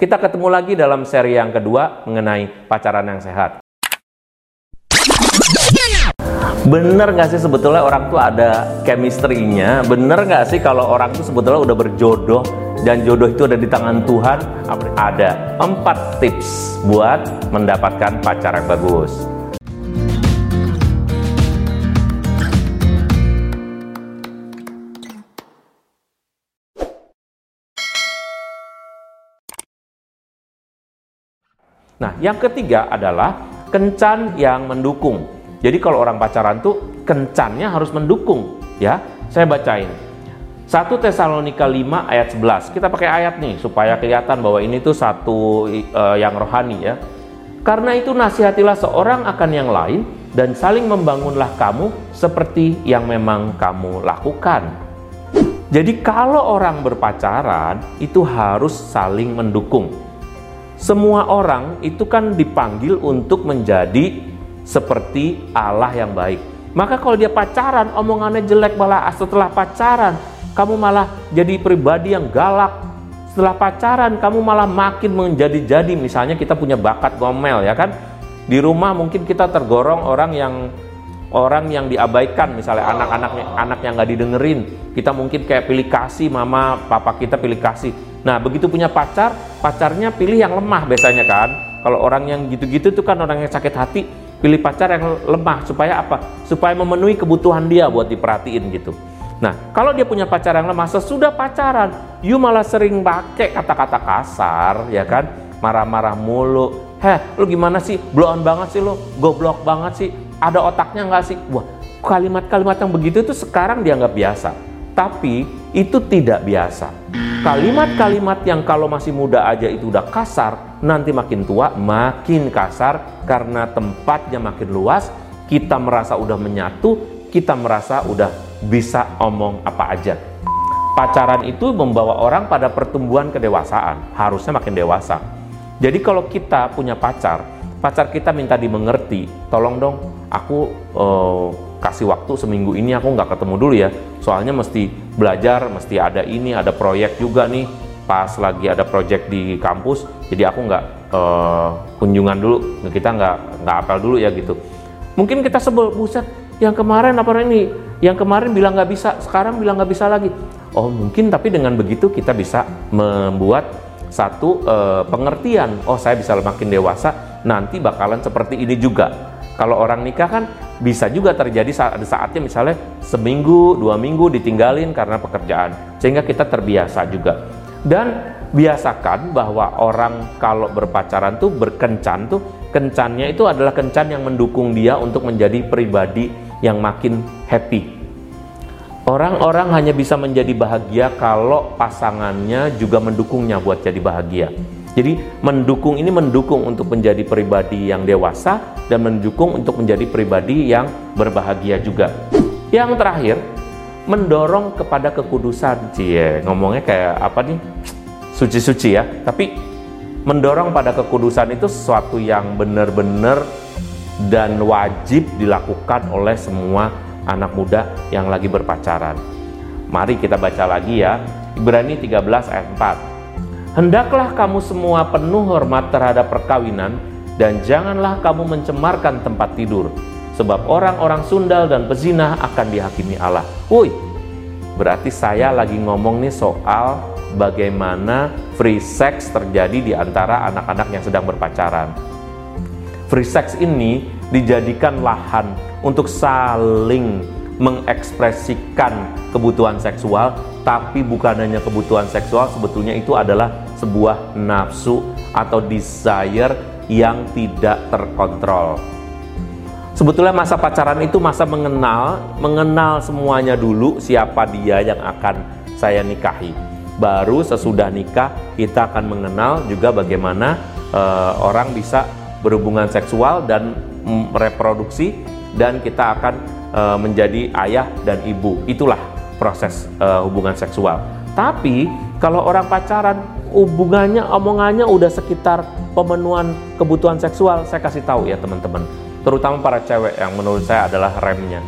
Kita ketemu lagi dalam seri yang kedua mengenai pacaran yang sehat. Bener nggak sih sebetulnya orang tuh ada chemistry-nya? Bener nggak sih kalau orang tuh sebetulnya udah berjodoh dan jodoh itu ada di tangan Tuhan? Ada empat tips buat mendapatkan pacar yang bagus. Nah, yang ketiga adalah kencan yang mendukung. Jadi kalau orang pacaran tuh kencannya harus mendukung, ya. Saya bacain. 1 Tesalonika 5 ayat 11. Kita pakai ayat nih supaya kelihatan bahwa ini tuh satu uh, yang rohani ya. Karena itu nasihatilah seorang akan yang lain dan saling membangunlah kamu seperti yang memang kamu lakukan. Jadi kalau orang berpacaran itu harus saling mendukung semua orang itu kan dipanggil untuk menjadi seperti Allah yang baik. Maka kalau dia pacaran, omongannya jelek malah setelah pacaran, kamu malah jadi pribadi yang galak. Setelah pacaran, kamu malah makin menjadi-jadi. Misalnya kita punya bakat ngomel ya kan. Di rumah mungkin kita tergorong orang yang orang yang diabaikan misalnya anak-anaknya anak yang nggak didengerin kita mungkin kayak pilih kasih mama papa kita pilih kasih Nah, begitu punya pacar, pacarnya pilih yang lemah biasanya kan. Kalau orang yang gitu-gitu itu kan orang yang sakit hati, pilih pacar yang lemah supaya apa? Supaya memenuhi kebutuhan dia buat diperhatiin gitu. Nah, kalau dia punya pacar yang lemah, sesudah pacaran, you malah sering pakai kata-kata kasar, ya kan? Marah-marah mulu. Heh, lu gimana sih? Blow on banget sih lu, goblok banget sih. Ada otaknya nggak sih? Wah, kalimat-kalimat yang begitu itu sekarang dianggap biasa. Tapi itu tidak biasa. Kalimat-kalimat yang kalau masih muda aja itu udah kasar, nanti makin tua makin kasar karena tempatnya makin luas, kita merasa udah menyatu, kita merasa udah bisa omong apa aja. Pacaran itu membawa orang pada pertumbuhan kedewasaan, harusnya makin dewasa. Jadi kalau kita punya pacar, pacar kita minta dimengerti, tolong dong, aku uh, kasih waktu seminggu ini aku nggak ketemu dulu ya. Soalnya mesti belajar mesti ada ini ada proyek juga nih. Pas lagi ada proyek di kampus jadi aku nggak uh, kunjungan dulu. Kita nggak nggak apel dulu ya gitu. Mungkin kita sebel buset yang kemarin apa ini? Yang kemarin bilang nggak bisa sekarang bilang nggak bisa lagi. Oh mungkin tapi dengan begitu kita bisa membuat satu uh, pengertian. Oh saya bisa makin dewasa nanti bakalan seperti ini juga. Kalau orang nikah kan bisa juga terjadi saat ada saatnya misalnya seminggu, dua minggu ditinggalin karena pekerjaan, sehingga kita terbiasa juga. Dan biasakan bahwa orang kalau berpacaran tuh berkencan tuh kencannya itu adalah kencan yang mendukung dia untuk menjadi pribadi yang makin happy. Orang-orang hanya bisa menjadi bahagia kalau pasangannya juga mendukungnya buat jadi bahagia. Jadi mendukung ini mendukung untuk menjadi pribadi yang dewasa dan mendukung untuk menjadi pribadi yang berbahagia juga. Yang terakhir, mendorong kepada kekudusan. Cie, ngomongnya kayak apa nih? Suci-suci ya. Tapi mendorong pada kekudusan itu sesuatu yang benar-benar dan wajib dilakukan oleh semua anak muda yang lagi berpacaran. Mari kita baca lagi ya. Ibrani 13 ayat 4. Hendaklah kamu semua penuh hormat terhadap perkawinan dan janganlah kamu mencemarkan tempat tidur sebab orang-orang sundal dan pezina akan dihakimi Allah. Woi, berarti saya lagi ngomong nih soal bagaimana free sex terjadi di antara anak-anak yang sedang berpacaran. Free sex ini dijadikan lahan untuk saling mengekspresikan kebutuhan seksual, tapi bukan hanya kebutuhan seksual, sebetulnya itu adalah sebuah nafsu atau desire yang tidak terkontrol. Sebetulnya masa pacaran itu masa mengenal, mengenal semuanya dulu siapa dia yang akan saya nikahi. Baru sesudah nikah kita akan mengenal juga bagaimana uh, orang bisa berhubungan seksual dan reproduksi dan kita akan uh, menjadi ayah dan ibu. Itulah proses uh, hubungan seksual. Tapi kalau orang pacaran hubungannya omongannya udah sekitar pemenuhan kebutuhan seksual, saya kasih tahu ya teman-teman. Terutama para cewek yang menurut saya adalah remnya.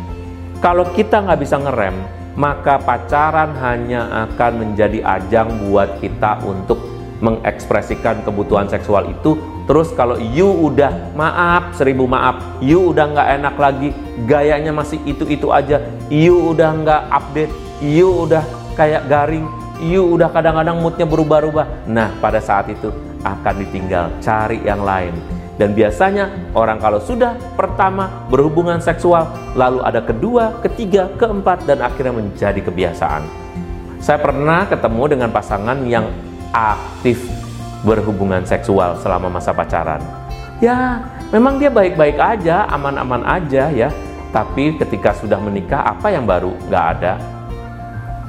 Kalau kita nggak bisa ngerem, maka pacaran hanya akan menjadi ajang buat kita untuk mengekspresikan kebutuhan seksual itu terus kalau you udah maaf seribu maaf you udah nggak enak lagi gayanya masih itu-itu aja you udah nggak update you udah kayak garing you udah kadang-kadang moodnya berubah-ubah nah pada saat itu akan ditinggal cari yang lain dan biasanya orang kalau sudah pertama berhubungan seksual, lalu ada kedua, ketiga, keempat, dan akhirnya menjadi kebiasaan. Saya pernah ketemu dengan pasangan yang aktif berhubungan seksual selama masa pacaran. Ya, memang dia baik-baik aja, aman-aman aja ya. Tapi ketika sudah menikah, apa yang baru? Nggak ada.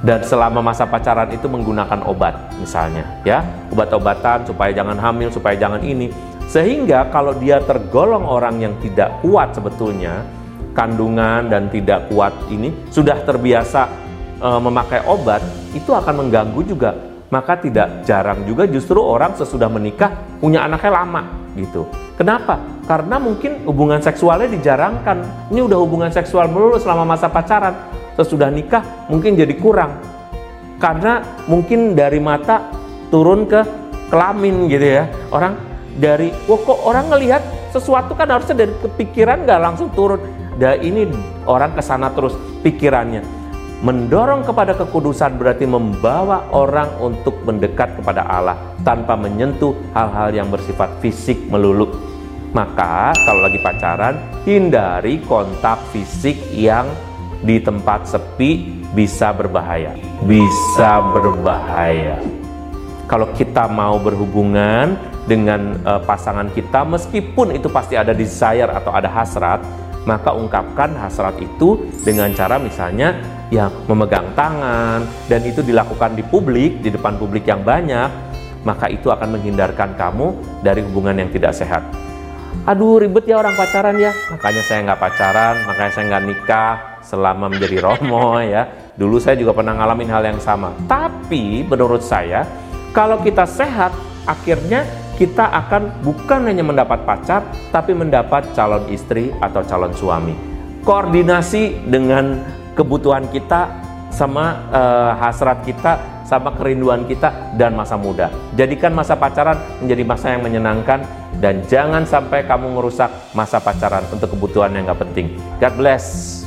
Dan selama masa pacaran itu menggunakan obat, misalnya, ya, obat-obatan supaya jangan hamil, supaya jangan ini sehingga kalau dia tergolong orang yang tidak kuat sebetulnya, kandungan dan tidak kuat ini sudah terbiasa e, memakai obat, itu akan mengganggu juga. Maka tidak jarang juga justru orang sesudah menikah punya anaknya lama gitu. Kenapa? Karena mungkin hubungan seksualnya dijarangkan. Ini udah hubungan seksual melulu selama masa pacaran. Sesudah nikah mungkin jadi kurang. Karena mungkin dari mata turun ke kelamin gitu ya. Orang dari oh kok orang ngelihat sesuatu kan harusnya dari kepikiran nggak langsung turun dan ini orang ke sana terus pikirannya mendorong kepada kekudusan berarti membawa orang untuk mendekat kepada Allah tanpa menyentuh hal-hal yang bersifat fisik melulu maka kalau lagi pacaran hindari kontak fisik yang di tempat sepi bisa berbahaya. Bisa berbahaya. Kalau kita mau berhubungan dengan uh, pasangan kita meskipun itu pasti ada desire atau ada hasrat maka ungkapkan hasrat itu dengan cara misalnya ya memegang tangan. Dan itu dilakukan di publik di depan publik yang banyak maka itu akan menghindarkan kamu dari hubungan yang tidak sehat aduh ribet ya orang pacaran ya makanya saya nggak pacaran makanya saya nggak nikah selama menjadi romo ya dulu saya juga pernah ngalamin hal yang sama tapi menurut saya kalau kita sehat akhirnya kita akan bukan hanya mendapat pacar, tapi mendapat calon istri atau calon suami. Koordinasi dengan kebutuhan kita sama uh, hasrat kita, sama kerinduan kita dan masa muda. Jadikan masa pacaran menjadi masa yang menyenangkan dan jangan sampai kamu merusak masa pacaran untuk kebutuhan yang gak penting. God bless.